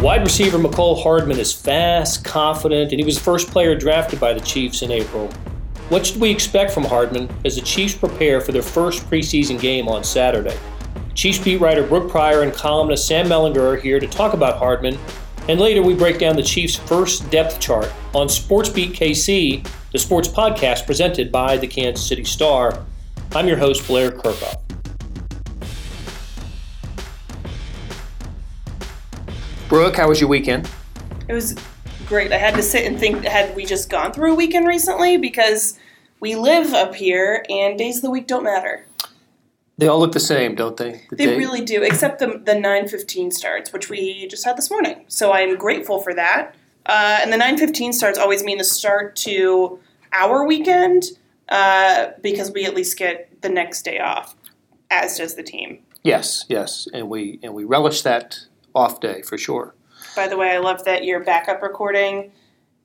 Wide receiver Mecole Hardman is fast, confident, and he was the first player drafted by the Chiefs in April. What should we expect from Hardman as the Chiefs prepare for their first preseason game on Saturday? Chiefs beat writer Brooke Pryor and columnist Sam Mellinger are here to talk about Hardman, and later we break down the Chiefs' first depth chart on SportsBeat KC, the sports podcast presented by the Kansas City Star. I'm your host, Blair Kerkhoff. Brooke, how was your weekend? It was great. I had to sit and think, had we just gone through a weekend recently? Because we live up here and days of the week don't matter. They all look the same, don't they? The They day- really do, except the, the 9.15 starts, which we just had this morning. So I'm grateful for that. Uh, and the 9.15 starts always mean the start to our weekend uh, because we at least get the next day off, as does the team. Yes, yes, and we and we relish that off day for sure. By the way, I love that your backup recording,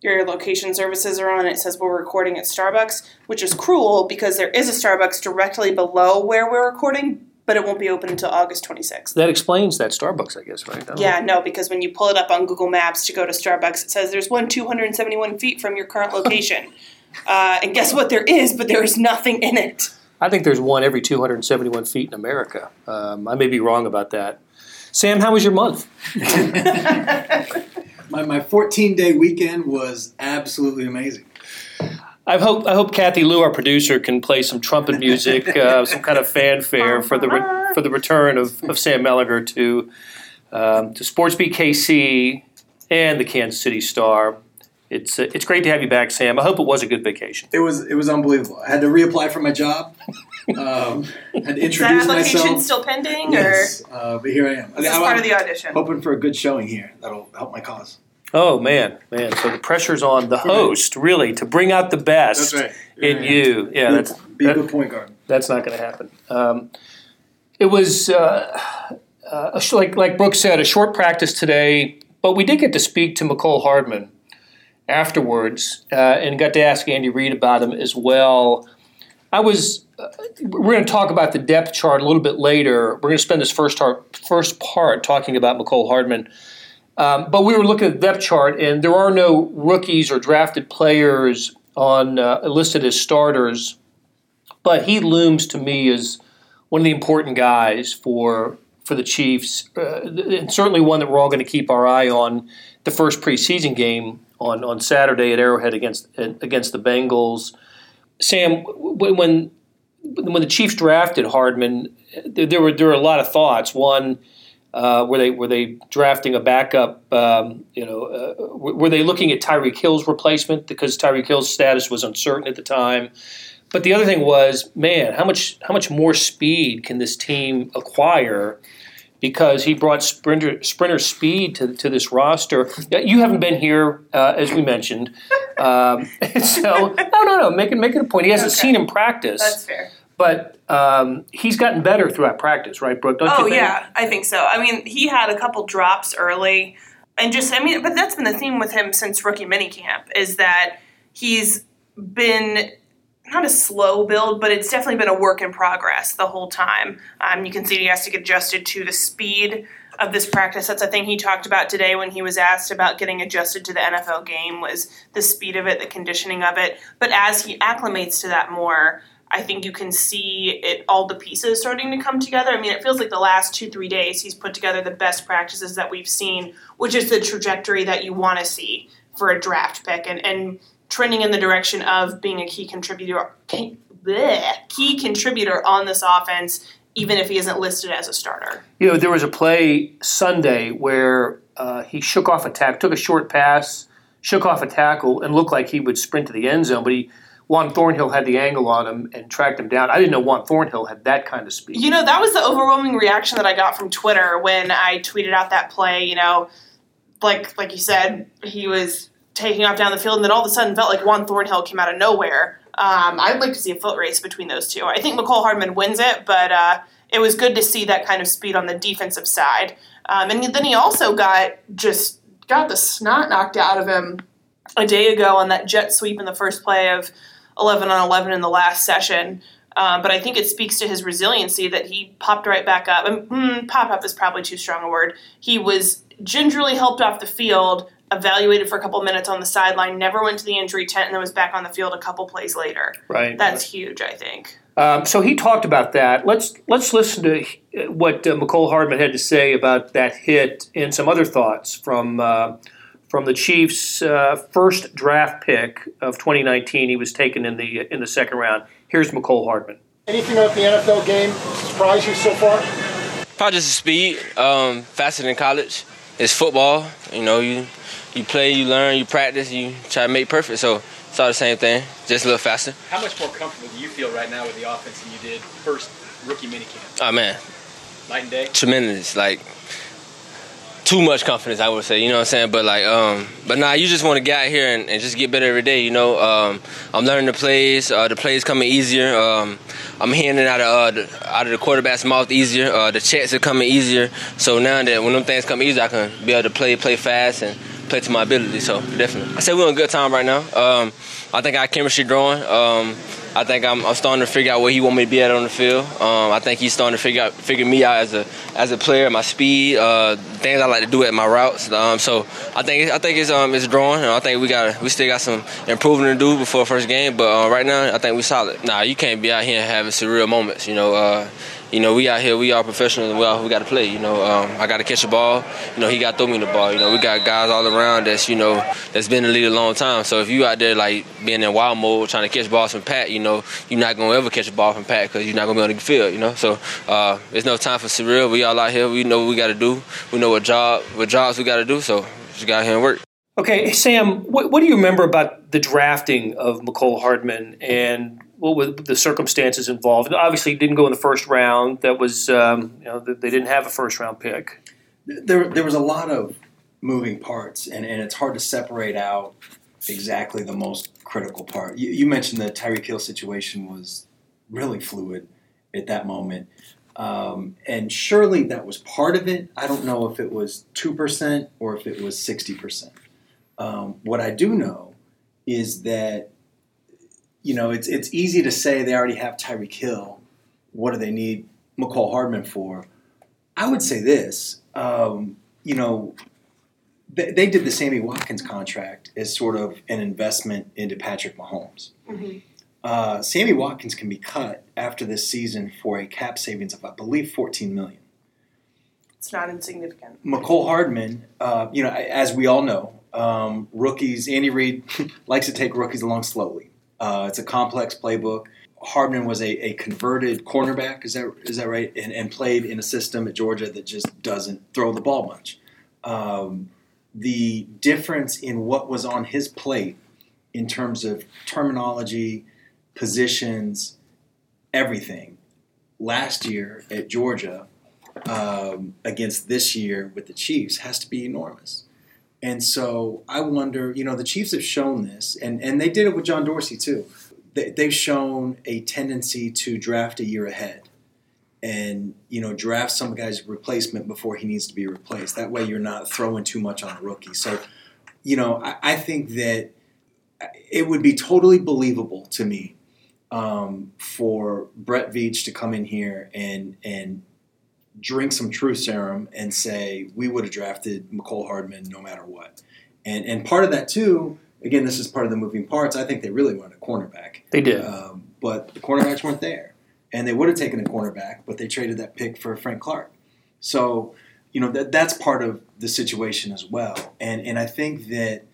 your location services are on. It says we're recording at Starbucks, which is cruel because there is a Starbucks directly below where we're recording, but it won't be open until August 26th. That explains that Starbucks, I guess, right? I Yeah, no, because when you pull it up on Google Maps to go to Starbucks, it says there's one 271 feet from your current location. uh, and guess what? There is, but there is nothing in it. I think there's one every 271 feet in America. Um, I may be wrong about that. Sam, how was your month? My, my 14 day weekend was absolutely amazing. I hope I hope Kathy Lou, our producer, can play some trumpet music, uh, some kind of fanfare for the re- for the return of, of Sam Mellinger to um, to SportsBeat KC and the Kansas City Star. It's uh, it's great to have you back, Sam. I hope it was a good vacation. It was it was unbelievable. I had to reapply for my job. Um, had to Is that introduce application myself. still pending, Yes, uh, but here I am. or is this part of the audition? hoping for a good showing here. That'll help my cause. Oh man, man! So the pressure's on the host really to bring out the best That's right. in Yeah. you. Yeah, Be- that's be a that- good point guard. that's not going to happen. Um, it was uh, uh, like like Brooks said, a short practice today, but we did get to speak to Mecole Hardman afterwards, uh, and got to ask Andy Reid about him as well. I was. We're going to talk about the depth chart a little bit later. We're going to spend this first first part talking about Mecole Hardman. Um, but we were looking at the depth chart, and there are no rookies or drafted players on uh, listed as starters. But he looms to me as one of the important guys for for the Chiefs, uh, and certainly one that we're all going to keep our eye on. The first preseason game on, on Saturday at Arrowhead against against the Bengals. Sam, when when the Chiefs drafted Hardman, there, there were there were a lot of thoughts. One, uh, were they were they drafting a backup? Um, you know, uh, were they looking at Tyreek Hill's replacement because Tyreek Hill's status was uncertain at the time? But the other thing was, man, how much how much more speed can this team acquire? Because he brought sprinter sprinter speed to, to this roster. You haven't been here, uh, as we mentioned. Um, so no, no, no. Make it make it a point. He hasn't Okay. seen him practice, That's fair. but um, he's gotten better throughout practice, right, Brooke? Don't Oh yeah, I think so. I mean, he had a couple drops early, and just I mean, but that's been the theme with him since rookie minicamp is that he's been not a slow build, but it's definitely been a work in progress the whole time. Um, you can see he has to get adjusted to the speed of this practice. That's a thing he talked about today when he was asked about getting adjusted to the NFL game was the speed of it, the conditioning of it. But as he acclimates to that more, I think you can see it all the pieces starting to come together. I mean, it feels like the last two, three days he's put together the best practices that we've seen, which is the trajectory that you want to see for a draft pick and, and trending in the direction of being a key contributor key, bleh, key contributor on this offense, even if he isn't listed as a starter. You know, there was a play Sunday where uh, he shook off a tackle, took a short pass, shook off a tackle, and looked like he would sprint to the end zone. But he, Juan Thornhill had the angle on him and tracked him down. I didn't know Juan Thornhill had that kind of speed. You know, that was the overwhelming reaction that I got from Twitter when I tweeted out that play. You know, like like you said, he was taking off down the field, and then all of a sudden felt like Juan Thornhill came out of nowhere. Um, I'd like to see a foot race between those two. I think Mecole Hardman wins it, but uh, it was good to see that kind of speed on the defensive side. Um, and then he also got just got the snot knocked out of him a day ago on that jet sweep in the first play of 11 on 11 in the last session. Um, but I think it speaks to his resiliency that he popped right back up. And mm, pop up is probably too strong a word. He was gingerly helped off the field, evaluated for a couple minutes on the sideline, never went to the injury tent, and then was back on the field a couple plays later. Right. That's huge, I think. Um, so he talked about that. Let's let's listen to what uh, Mecole Hardman had to say about that hit and some other thoughts from uh, from the Chiefs' uh, first draft pick of 2019. He was taken in the in the second round. Here's Mecole Hardman. Anything about the NFL game surprise you so far? Probably just the speed, um, faster than college. It's football. You know, you you play, you learn, you practice, you try to make perfect. So it's all the same thing, just a little faster. How much more comfortable do you feel right now with the offense than you did first rookie minicamp? Oh man, Night and day. tremendous. Like too much confidence, I would say. You know what I'm saying? But like, um, but nah, you just want to get out here and, and just get better every day. You know, um, I'm learning the plays. Uh, the plays coming easier. Um, I'm hearing it out of uh, the, out of the quarterback's mouth easier. Uh, the checks are coming easier. So now that when them things come easy, I can be able to play play fast and play to my ability. So definitely, I say we're on a good time right now. Um, I think our chemistry growing. I think I'm, I'm, starting to figure out where he want me to be at on the field. Um, I think he's starting to figure out figure me out as a as a player, my speed, uh, things I like to do at my routes. Um, so I think I think it's um it's growing. And I think we got we still got some improving to do before first game, but uh, right now I think we solid. Nah, you can't be out here having surreal moments. You know, uh, you know, we out here, we all professionals, and we, all, we got to play. You know, um, I got to catch the ball. You know, he got to throw me the ball. You know, we got guys all around that's, you know, that's been in the league a long time. So if you out there, like, being in wild mode, trying to catch balls from Pat, you know, you're not to ever catch a ball from Pat because you're not to be on the field, you know. So uh, there's no time for surreal. We all out here. We know what we got to do. We know what job, what jobs we got to do. So just got here and work. Okay, Sam, what, what do you remember about the drafting of Mecole Hardman and what were the circumstances involved? Obviously, didn't go in the first round. That was, um, you know, they didn't have a first round pick. There, there was a lot of moving parts, and, and it's hard to separate out exactly the most critical part. You, you mentioned the Tyreek Hill situation was really fluid at that moment. Um, and surely that was part of it. I don't know if it was 2% or if it was 60%. Um, what I do know is that you know, it's it's easy to say they already have Tyreek Hill. What do they need Mecole Hardman for? I would say this. Um, you know, they, they, did the Sammy Watkins contract as sort of an investment into Patrick Mahomes. Mm-hmm. Uh, Sammy Watkins can be cut after this season for a cap savings of, I believe, fourteen million. It's not insignificant. Mecole Hardman, uh, you know, as we all know, um, rookies. Andy Reid likes to take rookies along slowly. Uh, it's a complex playbook. Hardman was a, a converted cornerback, is that is that right? And, and played in a system at Georgia that just doesn't throw the ball much. Um, the difference in what was on his plate in terms of terminology, positions, everything, last year at Georgia um, against this year with the Chiefs has to be enormous. And so I wonder, you know, the Chiefs have shown this, and, and they did it with John Dorsey too. They, they've shown a tendency to draft a year ahead and, you know, draft some guy's replacement before he needs to be replaced. That way you're not throwing too much on a rookie. So, you know, I, I think that it would be totally believable to me um, for Brett Veach to come in here and and drink some truth serum and say we would have drafted Mecole Hardman no matter what. And and part of that too, again, this is part of the moving parts. I think they really wanted a cornerback. They did, um, but the cornerbacks weren't there, and they would have taken a cornerback, but they traded that pick for Frank Clark. So you know that that's part of the situation as well. And and I think that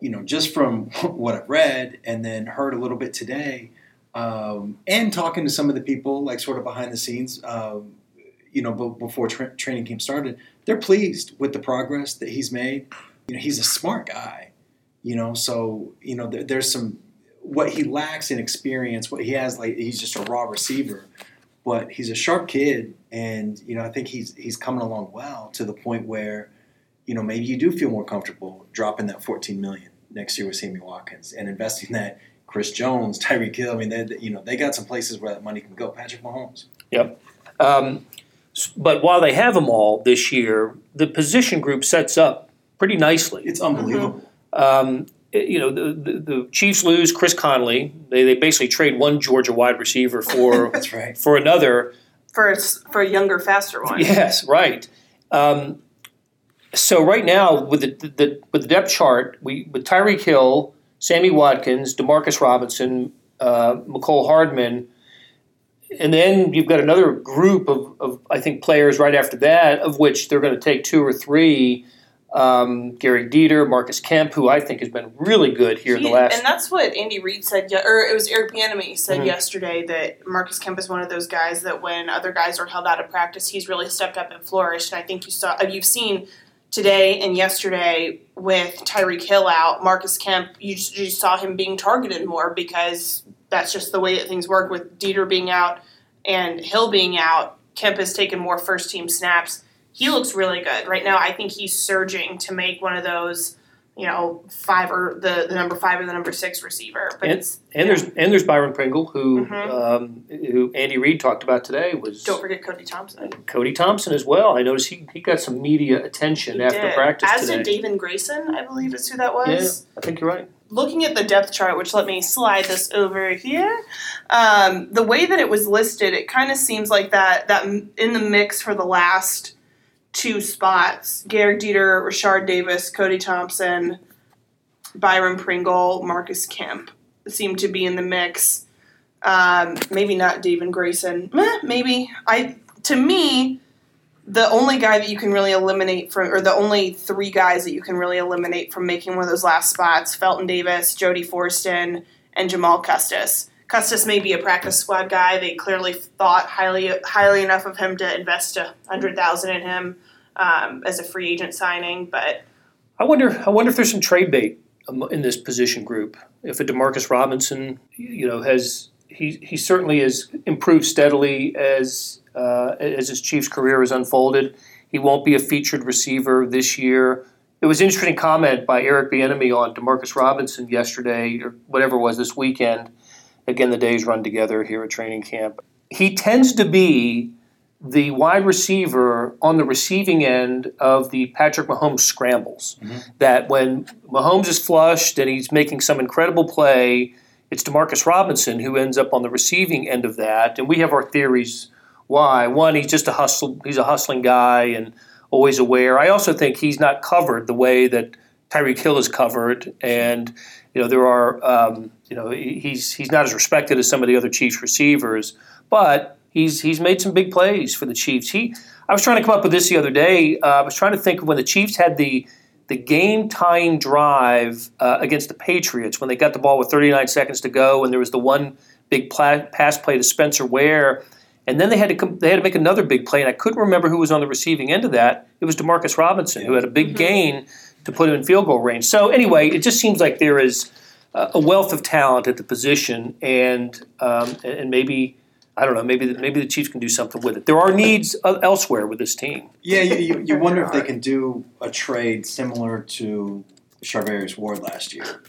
you know just from what I've read and then heard a little bit today. Um, and talking to some of the people, like sort of behind the scenes, um, you know, before tra- training camp started, they're pleased with the progress that he's made. You know, he's a smart guy. You know, so you know, there, there's some what he lacks in experience. What he has, like, he's just a raw receiver, but he's a sharp kid, and you know, I think he's he's coming along well to the point where, you know, maybe you do feel more comfortable dropping that 14 million next year with Sammy Watkins and investing that Chris Jones, Tyreek Hill. I mean, they, you know, they got some places where that money can go. Patrick Mahomes. Yep. Um, but while they have them all this year, the position group sets up pretty nicely. It's unbelievable. Um, you know, the, the, the Chiefs lose Chris Conley. They, they basically trade one Georgia wide receiver for That's right. for another. for a, s- for a younger, faster one. Yes, right. Um, so right now with the, the with the depth chart, we with Tyreek Hill, Sammy Watkins, Demarcus Robinson, uh, Mecole Hardman, and then you've got another group of, of I think players right after that, of which they're going to take two or three. Um, Gehrig Dieter, Marcus Kemp, who I think has been really good here in the last. and that's what Andy Reid said, or it was Eric Bieniemy said Mhm. yesterday that Marcus Kemp is one of those guys that when other guys are held out of practice, he's really stepped up and flourished. And I think you saw, uh, you've seen today and yesterday with Tyreek Hill out, Marcus Kemp, you just, you saw him being targeted more because that's just the way that things work with Dieter being out and Hill being out. Kemp has taken more first team snaps. He looks really good right now. I think he's surging to make one of those you know, five or the, the number five or the number six receiver. But And- it's and there's and there's Byron Pringle, who Mhm. um, who Andy Reid talked about today was don't forget Cody Thompson. Cody Thompson as well. I noticed he, he got some media attention He after did. practice As today. did Davon Grayson, I believe is who that was. yeah, was. I think you're right. Looking at the depth chart, which let me slide this over here, um, the way that it was listed, it kind of seems like that that in the mix for the last two spots, Gehrig Dieter, Rashard Davis, Cody Thompson, Byron Pringle, Marcus Kemp seem to be in the mix. Um, maybe not Davon Grayson. Meh, maybe I. To me, the only guy that you can really eliminate from, or the only three guys that you can really eliminate from making one of those last spots: Felton Davis, Jody Fortson, and Jamal Custis. Custis may be a practice squad guy. They clearly thought highly highly enough of him to invest a hundred thousand in him um, as a free agent signing, but I wonder. I wonder if there's some trade bait um, in this position group. If a Demarcus Robinson, you know, has he he certainly has improved steadily as uh, as his Chiefs career has unfolded. He won't be a featured receiver this year. It was an interesting comment by Eric Bieniemy on Demarcus Robinson yesterday, or whatever it was this weekend. Again, the days run together here at training camp. He tends to be the wide receiver on the receiving end of the Patrick Mahomes scrambles. That when Mahomes is flushed and he's making some incredible play, it's Demarcus Robinson who ends up on the receiving end of that. And we have our theories why. One, he's just a hustle. He's a hustling guy and always aware. I also think he's not covered the way that Tyreek Hill is covered, and you know there are um, you know he's he's not as respected as some of the other Chiefs receivers, but he's he's made some big plays for the Chiefs. He I was trying to come up with this the other day. Uh, I was trying to think of when the Chiefs had the the game tying drive uh, against the Patriots when they got the ball with 39 seconds to go, and there was the one big pla- pass play to Spencer Ware. And then they had to come, they had to make another big play, and I couldn't remember who was on the receiving end of that. It was Demarcus Robinson who had a big gain to put him in field goal range. So anyway, it just seems like there is a wealth of talent at the position, and um, and maybe I don't know, maybe the, maybe the Chiefs can do something with it. There are needs uh, elsewhere with this team. Yeah, you, you, you wonder if they can do a trade similar to Charvarius Ward last year.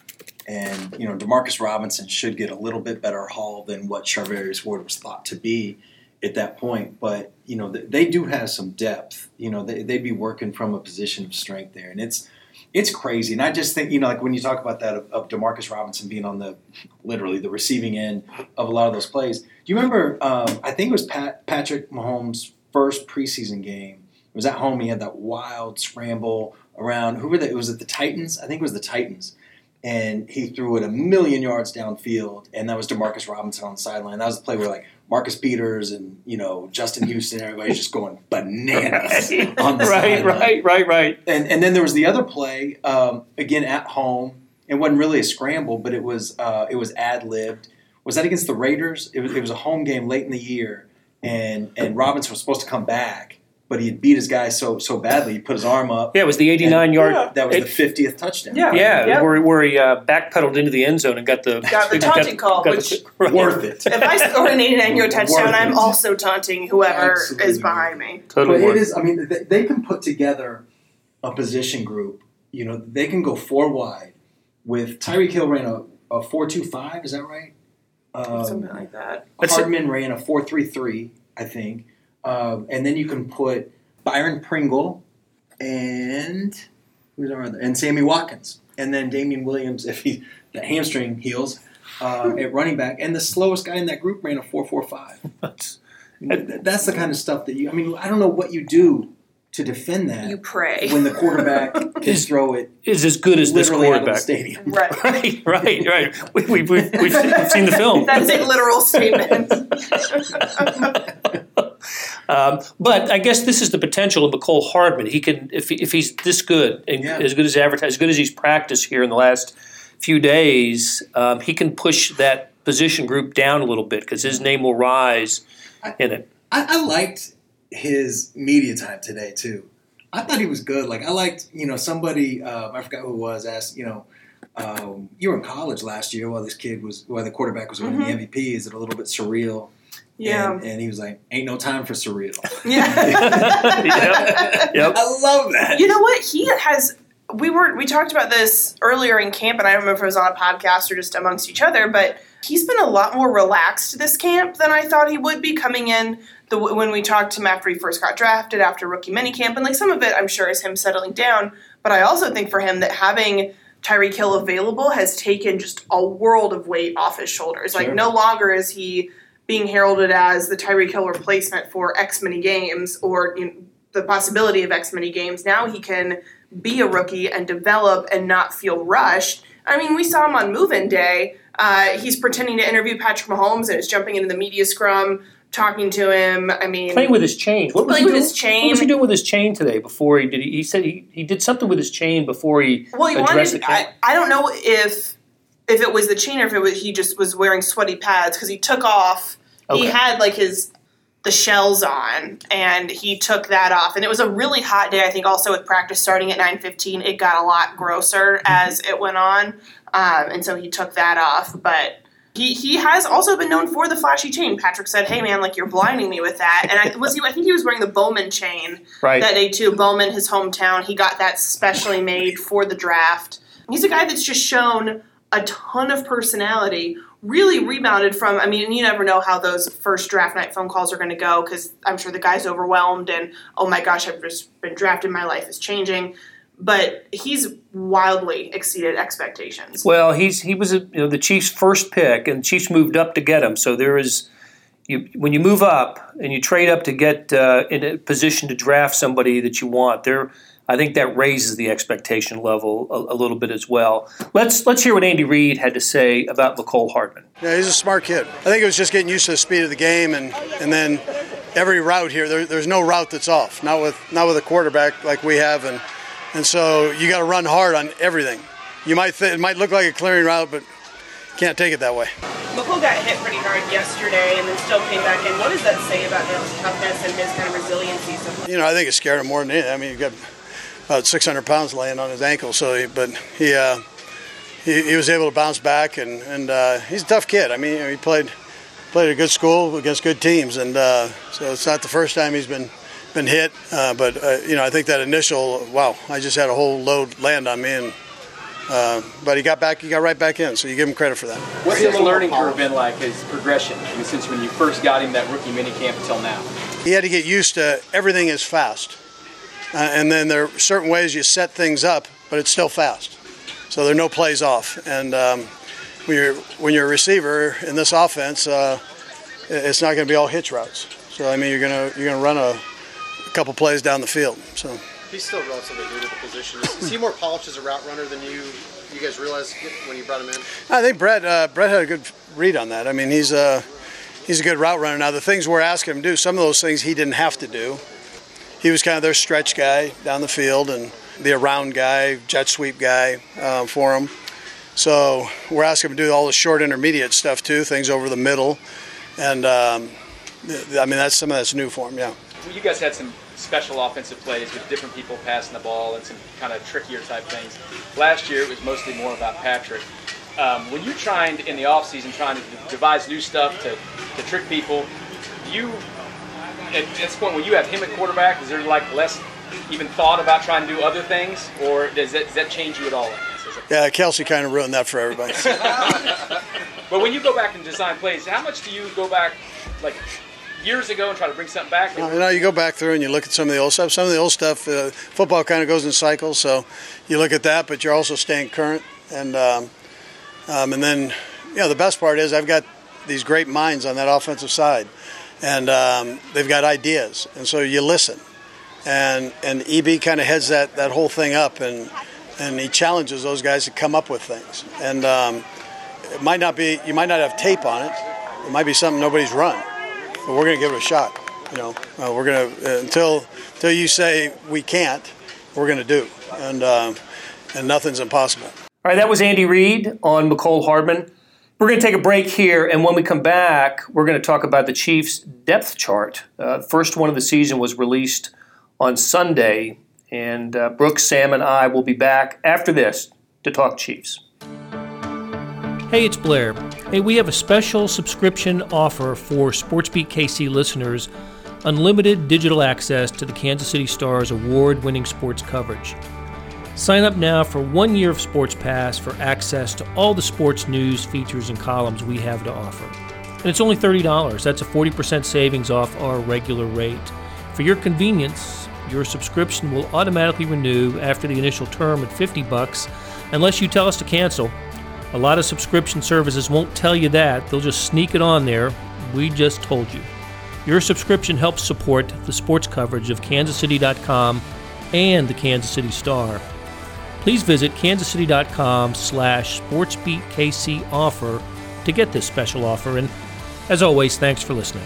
And, you know, Demarcus Robinson should get a little bit better haul than what Charvarius Ward was thought to be at that point. But, you know, they, they do have some depth. You know, they, they'd be working from a position of strength there. And it's it's crazy. And I just think, you know, like when you talk about that of, of Demarcus Robinson being on the literally the receiving end of a lot of those plays. Do you remember, um, I think it was Pat, Patrick Mahomes' first preseason game it was at home. He had that wild scramble around. Who were they? It was it the Titans. I think it was the Titans. And he threw it a million yards downfield, and that was Demarcus Robinson on the sideline. That was the play where like Marcus Peters and you know Justin Houston, everybody's just going bananas on the right, right, right, right. And and then there was the other play um, again at home. It wasn't really a scramble, but it was uh, it was ad libbed. Was that against the Raiders? It was, it was a home game late in the year, and and Robinson was supposed to come back, but he had beat his guy so so badly he put his arm up. Yeah, it was the 89 yard. Yeah. That was it- the fiftieth touchdown. Yeah. Yeah, Yep. where, where he uh, backpedaled into the end zone and got the Got the taunting call, got which- right. worth it. if I score an 89 yard touchdown, I'm also taunting whoever Absolutely. is behind me. Totally But worth it is. I mean, they, they can put together a position group. You know, they can go four wide with Tyreek Hill ran a, a four two five. Is that right? Um, Something like that. That's Hardman ran a four three three, I think, um, and then you can put Byron Pringle and who's our other and Sammy Watkins and then Damien Williams if he the hamstring heals uh, at running back, and the slowest guy in that group ran a four four five. That's- That's the kind of stuff that you. I mean, I don't know what you do to defend that You pray. when the quarterback can Is- throw it is as good as this literally out of the quarterback. stadium. Right. Right, right, right. We, we, we've, we've, we've seen the film. That's a literal statement. Um, but I guess this is the potential of Mecole Hardman. He can, if, if he's this good, and Yeah. as good as advertised, as good as he's practiced here in the last few days, um, he can push that position group down a little bit because his name will rise in it. I, I liked his media time today too. I thought he was good. Like I liked, you know, somebody uh, I forgot who it was asked, you know, um, you were in college last year while this kid was while the quarterback was winning the MVP. Is it a little bit surreal? Yeah. And, and he was like, "Ain't no time for surreal." Yeah. Yep, yep. I love that. You know what? He has. We were we talked about this earlier in camp, and I don't remember if it was on a podcast or just amongst each other. But he's been a lot more relaxed this camp than I thought he would be coming in. The when we talked to him after he first got drafted, after rookie minicamp, and like some of it, I'm sure is him settling down. But I also think for him that having Tyreek Hill available has taken just a world of weight off his shoulders. Like no longer is he being heralded as the Tyreek Hill replacement for X many games or you know, the possibility of X many games. Now he can be a rookie and develop and not feel rushed. I mean, we saw him on move-in day. Uh, he's pretending to interview Patrick Mahomes and is jumping into the media scrum, talking to him. I mean, Playing with his chain. What was Playing he with doing? his chain. What was he doing with his chain today? Before he did, he, he said he, he did something with his chain before he well, he wanted. I, I don't know if if it was the chain or if it was he just was wearing sweaty pads because he took off. He had like his the shells on and he took that off and it was a really hot day i think also with practice starting at 9.15 it got a lot grosser as it went on um, and so he took that off but he, he has also been known for the flashy chain patrick said hey man like you're blinding me with that and i was he i think he was wearing the bowman chain right. that day too. Bowman, his hometown, he got that specially made for the draft. He's a guy that's just shown a ton of personality. Really rebounded from. I mean, you never know how those first draft night phone calls are going to go because I'm sure the guy's overwhelmed and oh my gosh, I've just been drafted. My life is changing. But he's wildly exceeded expectations. Well, he's he was a, you know the Chiefs' first pick, and Chiefs moved up to get him. So there is, you when you move up and you trade up to get uh, in a position to draft somebody that you want, there I think that raises the expectation level a, a little bit as well. Let's let's hear what Andy Reid had to say about Mecole Hardman. Yeah, he's a smart kid. I think it was just getting used to the speed of the game, and and then every route here, there, there's no route that's off. Not with not with a quarterback like we have, and and so you got to run hard on everything. You might th- it might look like a clearing route, but can't take it that way. Mecole got hit pretty hard yesterday and then still came back in. What does that say about his toughness and his kind of resiliency? So You know, I think it scared him more than anything. I mean, he got about 600 pounds laying on his ankle, so he, but he, uh, he he was able to bounce back, and and uh, he's a tough kid. I mean, he played played at a good school against good teams, and uh, so it's not the first time he's been been hit. Uh, but uh, you know, I think that initial wow, I just had a whole load land on me, and uh, but he got back, he got right back in, so you give him credit for that. What's his learning curve been like? His progression, I mean, since when you first got him that rookie minicamp until now. he had to get used to everything is fast. Uh, and then there are certain ways you set things up, but it's still fast. So there are no plays off. And um, when, you're, when you're a receiver in this offense, uh, it's not going to be all hitch routes. So I mean, you're going to you're going to run a, a couple plays down the field. So He's still relatively new to the position. Is, is he more polished as a route runner than you you guys realized when you brought him in? I think Brett uh, Brett had a good read on that. I mean, he's a he's a good route runner. Now the things we're asking him to do, some of those things he didn't have to do. He was kind of their stretch guy down the field and the around guy, jet sweep guy uh, for him. So we're asking him to do all the short intermediate stuff too, things over the middle, and um, I mean that's some of that's new for him. Yeah. Well, you guys had some special offensive plays with different people passing the ball and some kind of trickier type things. Last year, it was mostly more about Patrick. Um, when you're tried in the offseason trying to devise new stuff to, to trick people, do you, at this point, when you have him at quarterback, is there like less even thought about trying to do other things, or does that, does that change you at all? Yeah, Kelce kind of ruined that for everybody. But when you go back and design plays, how much do you go back, like years ago and try to bring something back? You know, you go back through and you look at some of the old stuff. Some of the old stuff, uh, football kind of goes in cycles, so you look at that, but you're also staying current. And um, um, and then, you know, the best part is I've got these great minds on that offensive side, and um, they've got ideas, and so you listen. And and EB kind of heads that, that whole thing up, and and he challenges those guys to come up with things. And um, it might not be, you might not have tape on it. It might be something nobody's run, but we're going to give it a shot. You know, uh, we're going to uh, until until you say we can't, we're going to do, and uh, and nothing's impossible. All right, that was Andy Reid on Mecole Hardman. We're going to take a break here, and when we come back, we're going to talk about the Chiefs' depth chart. Uh, first one of the season was released on Sunday, and uh, Brooks, Sam, and I will be back after this to talk Chiefs. Hey, it's Blair. Hey, we have a special subscription offer for SportsBeat KC listeners unlimited digital access to the Kansas City Stars award winning sports coverage. Sign up now for one year of Sports Pass for access to all the sports news, features, and columns we have to offer. And it's only $30. That's a 40% savings off our regular rate. For your convenience, your subscription will automatically renew after the initial term at 50 bucks unless you tell us to cancel. A lot of subscription services won't tell you that, they'll just sneak it on there. We just told you. Your subscription helps support the sports coverage of kansascity.com and the Kansas City Star. Please visit kansascity.com slash sportsbeatkc offer to get this special offer. And as always, thanks for listening.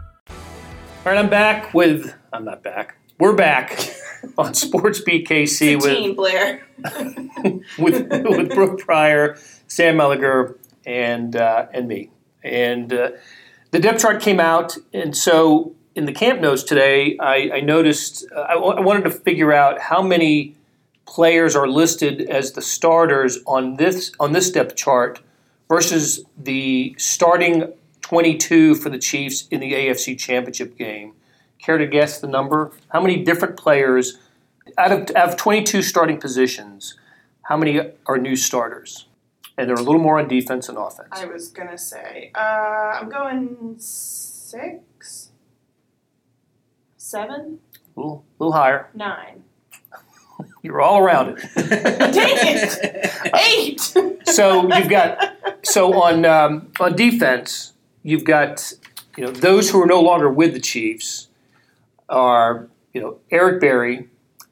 All right, I'm back with, I'm not back, we're back on Sports BKC with, Team Blair. with, with Brooke Pryor, Sam Mellinger, and, uh, and me. And uh, the depth chart came out, and so in the camp notes today, I, I noticed, uh, I, I wanted to figure out how many players are listed as the starters on this on this depth chart versus the starting 22 for the Chiefs in the AFC Championship game. Care to guess the number? How many different players out of, out of 22 starting positions? How many are new starters? And they're a little more on defense and offense. I was gonna say, uh, I'm going six, seven, A little, little higher. nine. You're all around it. Dang it! Eight. so you've got so on um, on defense, you've got you know those who are no longer with the Chiefs are you know Eric Berry,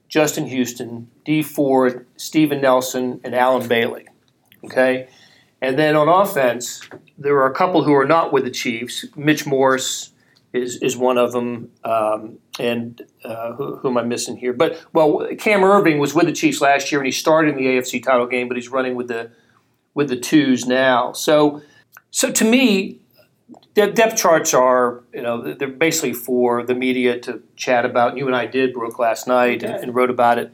Justin Houston, Dee Ford, Steven Nelson, and Allen Bailey. Okay, and then on offense, there are a couple who are not with the Chiefs. Mitch Morse is is one of them, um, and uh, who, who am I missing here? But well, Cam Erving was with the Chiefs last year, and he started in the AFC title game, but he's running with the with the twos now. So, so to me, the depth charts are you know they're basically for the media to chat about. You and I did Brooke last night and, and wrote about it,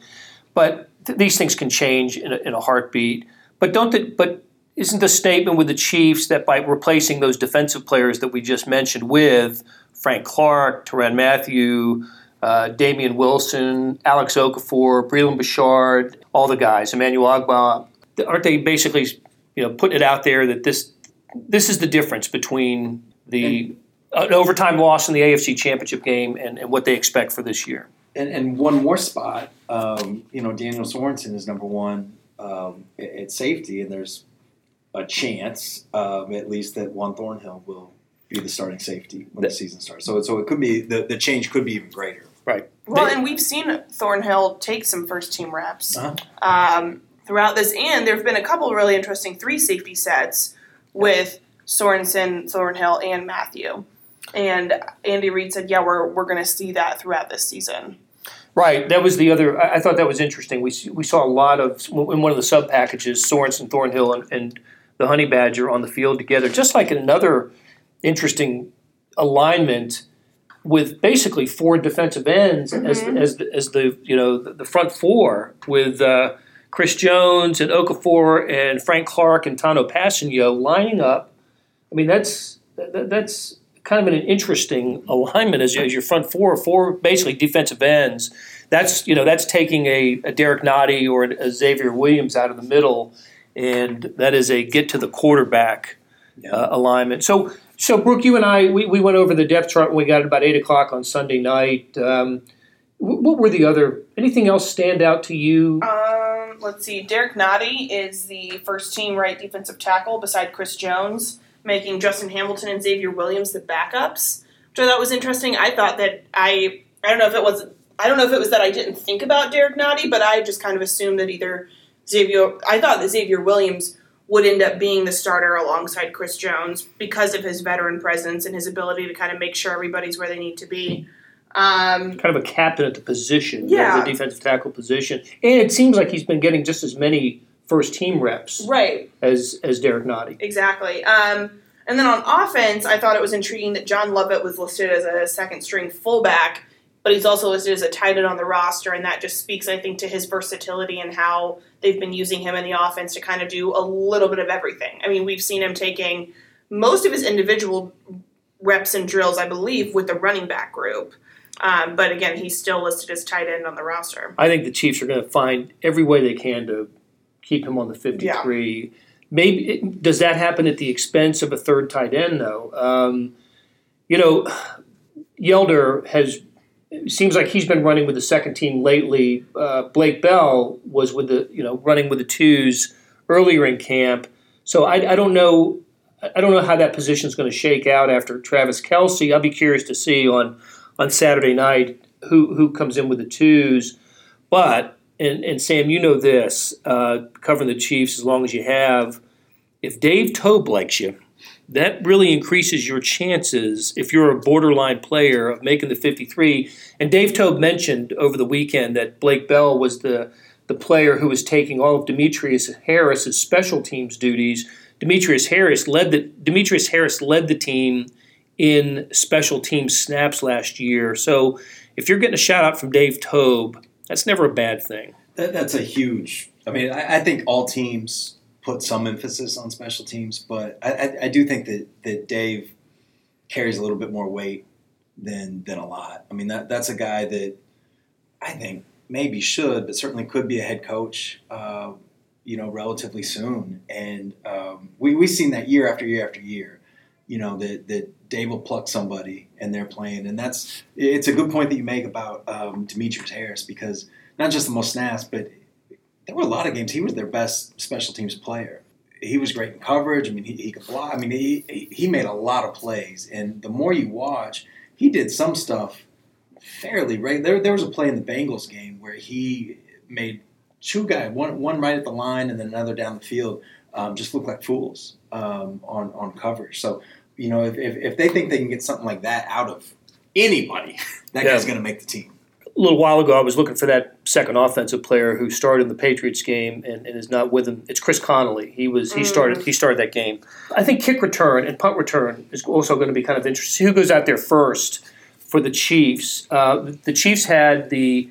but th- these things can change in a, in a heartbeat. But don't the, but isn't the statement with the Chiefs that by replacing those defensive players that we just mentioned with Frank Clark, Tyrann Mathieu, uh, Damien Wilson, Alex Okafor, Breland Bouchard, all the guys, Emmanuel Ogbah, aren't they basically you know putting it out there that this this is the difference between the an overtime loss in the AFC Championship game and, and what they expect for this year? And, and one more spot, um, you know, Daniel Sorensen is number one um, at, at safety, and there's a chance, um, at least, that Juan Thornhill will be the starting safety when the season starts. So, so it could be the, the change could be even greater. Right. Well, and we've seen Thornhill take some first team reps Uh-huh. um, throughout this, and there have been a couple of really interesting three safety sets with Sorensen, Thornhill, and Mathieu. And Andy Reid said, "Yeah, we're we're going to see that throughout this season." Right. That was the other. I thought that was interesting. We we saw a lot of in one of the sub packages, Sorensen, Thornhill, and, and the Honey Badger on the field together. Just like another interesting alignment with basically four defensive ends as, Mhm. as as the you know the, the front four with uh, Chris Jones and Okafor and Frank Clark and Tanoh Kpassagnon lining up. I mean that's that, that's kind of an interesting alignment as, as your front four, four basically defensive ends. That's you know that's taking a, a Derrick Nnadi or a Xavier Williams out of the middle, and that is a get to the quarterback uh, alignment. So so Brooke, you and I we, we went over the depth chart when we got it about eight o'clock on Sunday night. Um, what were the other? Anything else stand out to you? Um, let's see. Derrick Nnadi is the first team right defensive tackle beside Chris Jones, making Justin Hamilton and Xavier Williams the backups, which I thought was interesting. I thought that I I don't know if it was I don't know if it was that I didn't think about Derrick Nnadi, but I just kind of assumed that either Xavier I thought that Xavier Williams would end up being the starter alongside Chris Jones because of his veteran presence and his ability to kind of make sure everybody's where they need to be. Um, kind of a captain at the position, Yeah. the defensive tackle position, and it seems like he's been getting just as many first team reps right. as as Derrick Nnadi. Exactly. Um, and then on offense, I thought it was intriguing that John Lovett was listed as a second string fullback, but he's also listed as a tight end on the roster, and that just speaks, I think, to his versatility and how they've been using him in the offense to kind of do a little bit of everything. I mean, we've seen him taking most of his individual reps and drills, I believe, with the running back group. Um, but again, he's still listed as tight end on the roster. I think the Chiefs are going to find every way they can to keep him on the 53. Maybe it, does that happen at the expense of a third tight end though? Um, you know, Yelder has seems like he's been running with the second team lately. Uh, Blake Bell was with the you know running with the twos earlier in camp. So I, I don't know. I don't know how that position is going to shake out after Travis Kelce. I'll be curious to see on on Saturday night who who comes in with the twos. But and and Sam, you know this, uh, covering the Chiefs as long as you have. If Dave Toub likes you, that really increases your chances if you're a borderline player of making the 53. And Dave Toub mentioned over the weekend that Blake Bell was the the player who was taking all of Demetrius Harris's special teams duties. Demetrius Harris led the Demetrius Harris led the team in special teams snaps last year. So if you're getting a shout out from Dave Toub, that's never a bad thing. That, that's a huge. I mean, I, I think all teams put some emphasis on special teams, but I, I, I do think that, that Dave carries a little bit more weight than than a lot. I mean, that that's a guy that I think maybe should, but certainly could be a head coach. Uh, you know, relatively soon, and um, we we've seen that year after year after year. You know that that Dave will pluck somebody and they're playing, and that's it's a good point that you make about um, Demetrius Harris because not just the most snaps, but there were a lot of games he was their best special teams player. He was great in coverage. I mean, he, he could block. I mean, he, he made a lot of plays, and the more you watch, he did some stuff fairly right. There there was a play in the Bengals game where he made two guys, one one right at the line and then another down the field, um, just look like fools um, on on coverage. So you know, if, if if they think they can get something like that out of anybody, that Yeah. guy's going to make the team. A little while ago, I was looking for that second offensive player who started in the Patriots game and, and is not with them. It's Chris Connolly. He was he started he started that game. I think kick return and punt return is also going to be kind of interesting. Who goes out there first for the Chiefs? Uh, the Chiefs had the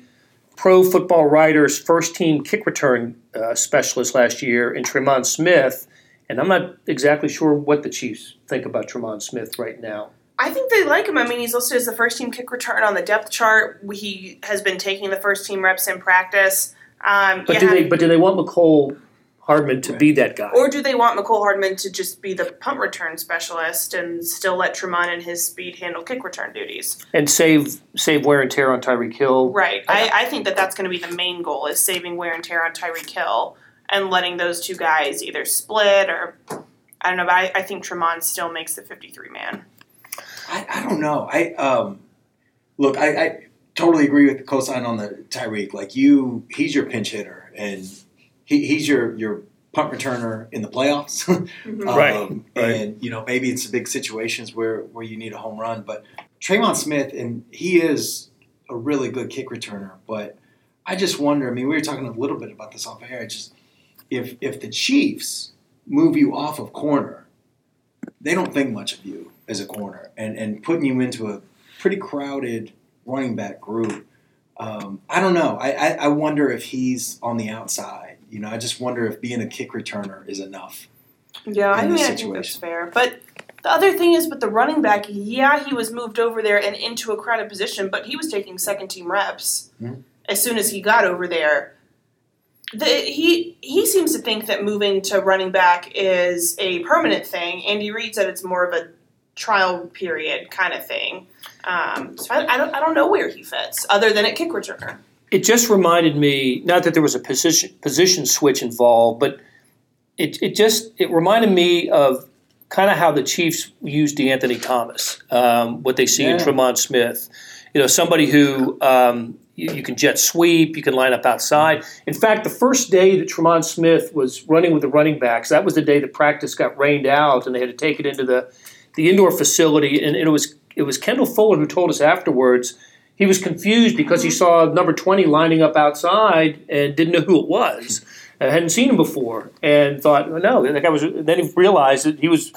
Pro Football Writers first team kick return uh, specialist last year in Tremon Smith, and I'm not exactly sure what the Chiefs think about Tremon Smith right now. I think they like him. I mean, he's listed as the first team kick return on the depth chart. He has been taking the first team reps in practice. Um, But you do they but do they want Mecole Hardman to be that guy? or do they want Mecole Hardman to just be the punt return specialist and still let Tremon and his speed handle kick return duties? and save save wear and tear on Tyreek Hill. Right. I, I think that that's going to be the main goal is saving wear and tear on Tyreek Hill and letting those two guys either split or I don't know. But I, I think Tremon still makes the fifty-three man. I, I don't know. I um, look. I, I totally agree with the cosign on the Tyreek. Like you, he's your pinch hitter, and he, he's your your punt returner in the playoffs. Mhm. Um, Right, right. And you know maybe it's the big situations where where you need a home run. But Trayvon Smith, and he is a really good kick returner. But I just wonder. I mean, we were talking a little bit about this off air. I just if if the Chiefs move you off of corner they don't think much of you as a corner, and and putting you into a pretty crowded running back group. Um, I don't know. I, I, I wonder if he's on the outside. You know, I just wonder if being a kick returner is enough. Yeah, I mean, this I think that's fair. But the other thing is with the running back, yeah, he was moved over there and into a crowded position, but he was taking second team reps Mhm. as soon as he got over there. The, he he seems to think that moving to running back is a permanent thing. Andy Reid said it's more of a trial period kind of thing. Um, so I, I don't I don't know where he fits other than at kick returner. It just reminded me, not that there was a position position switch involved, but it, it just it reminded me of kind of how the Chiefs used De'Anthony Thomas, um, what they see in Tremon Smith. You know, somebody who um, you, you can jet sweep, you can line up outside. In fact, the first day that Tremon Smith was running with the running backs, that was the day the practice got rained out, and they had to take it into the the indoor facility. And it was it was Kendall Fuller who told us afterwards he was confused because he saw number 20 lining up outside and didn't know who it was. I hadn't seen him before and thought, oh, no, that guy was. Then he realized that he was,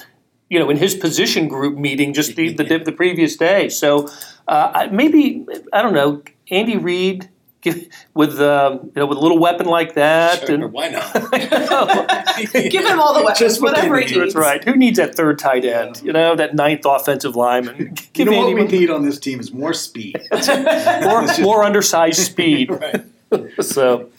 you know, in his position group meeting just the the, the previous day. So uh, maybe I don't know, Andy Reid with um, you know with a little weapon like that, Sure, and why not? Give him all the weapons, Just what whatever he needs. that's right. Who needs that third tight end? You know, that ninth offensive lineman. You Give know what Andy we need on this team is more speed. more, more undersized speed. right. So,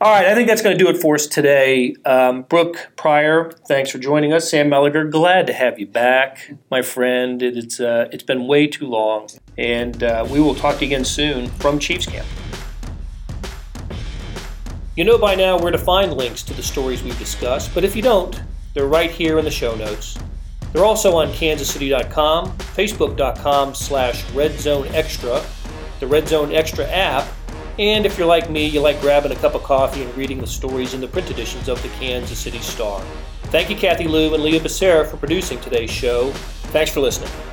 all right, I think that's going to do it for us today. Um, Brooke Pryor, thanks for joining us. Sam Mellinger, glad to have you back, my friend. It, it's uh, it's been way too long, and uh, we will talk to you again soon from Chiefs Camp. You know by now where to find links to the stories we've discussed, but if you don't, they're right here in the show notes. They're also on kansascity.com, facebook.com slash redzone the Red Zone Extra app, and if you're like me, you like grabbing a cup of coffee and reading the stories in the print editions of the Kansas City Star. Thank you, Kathy Lou and Leah Becerra, for producing today's show. Thanks for listening.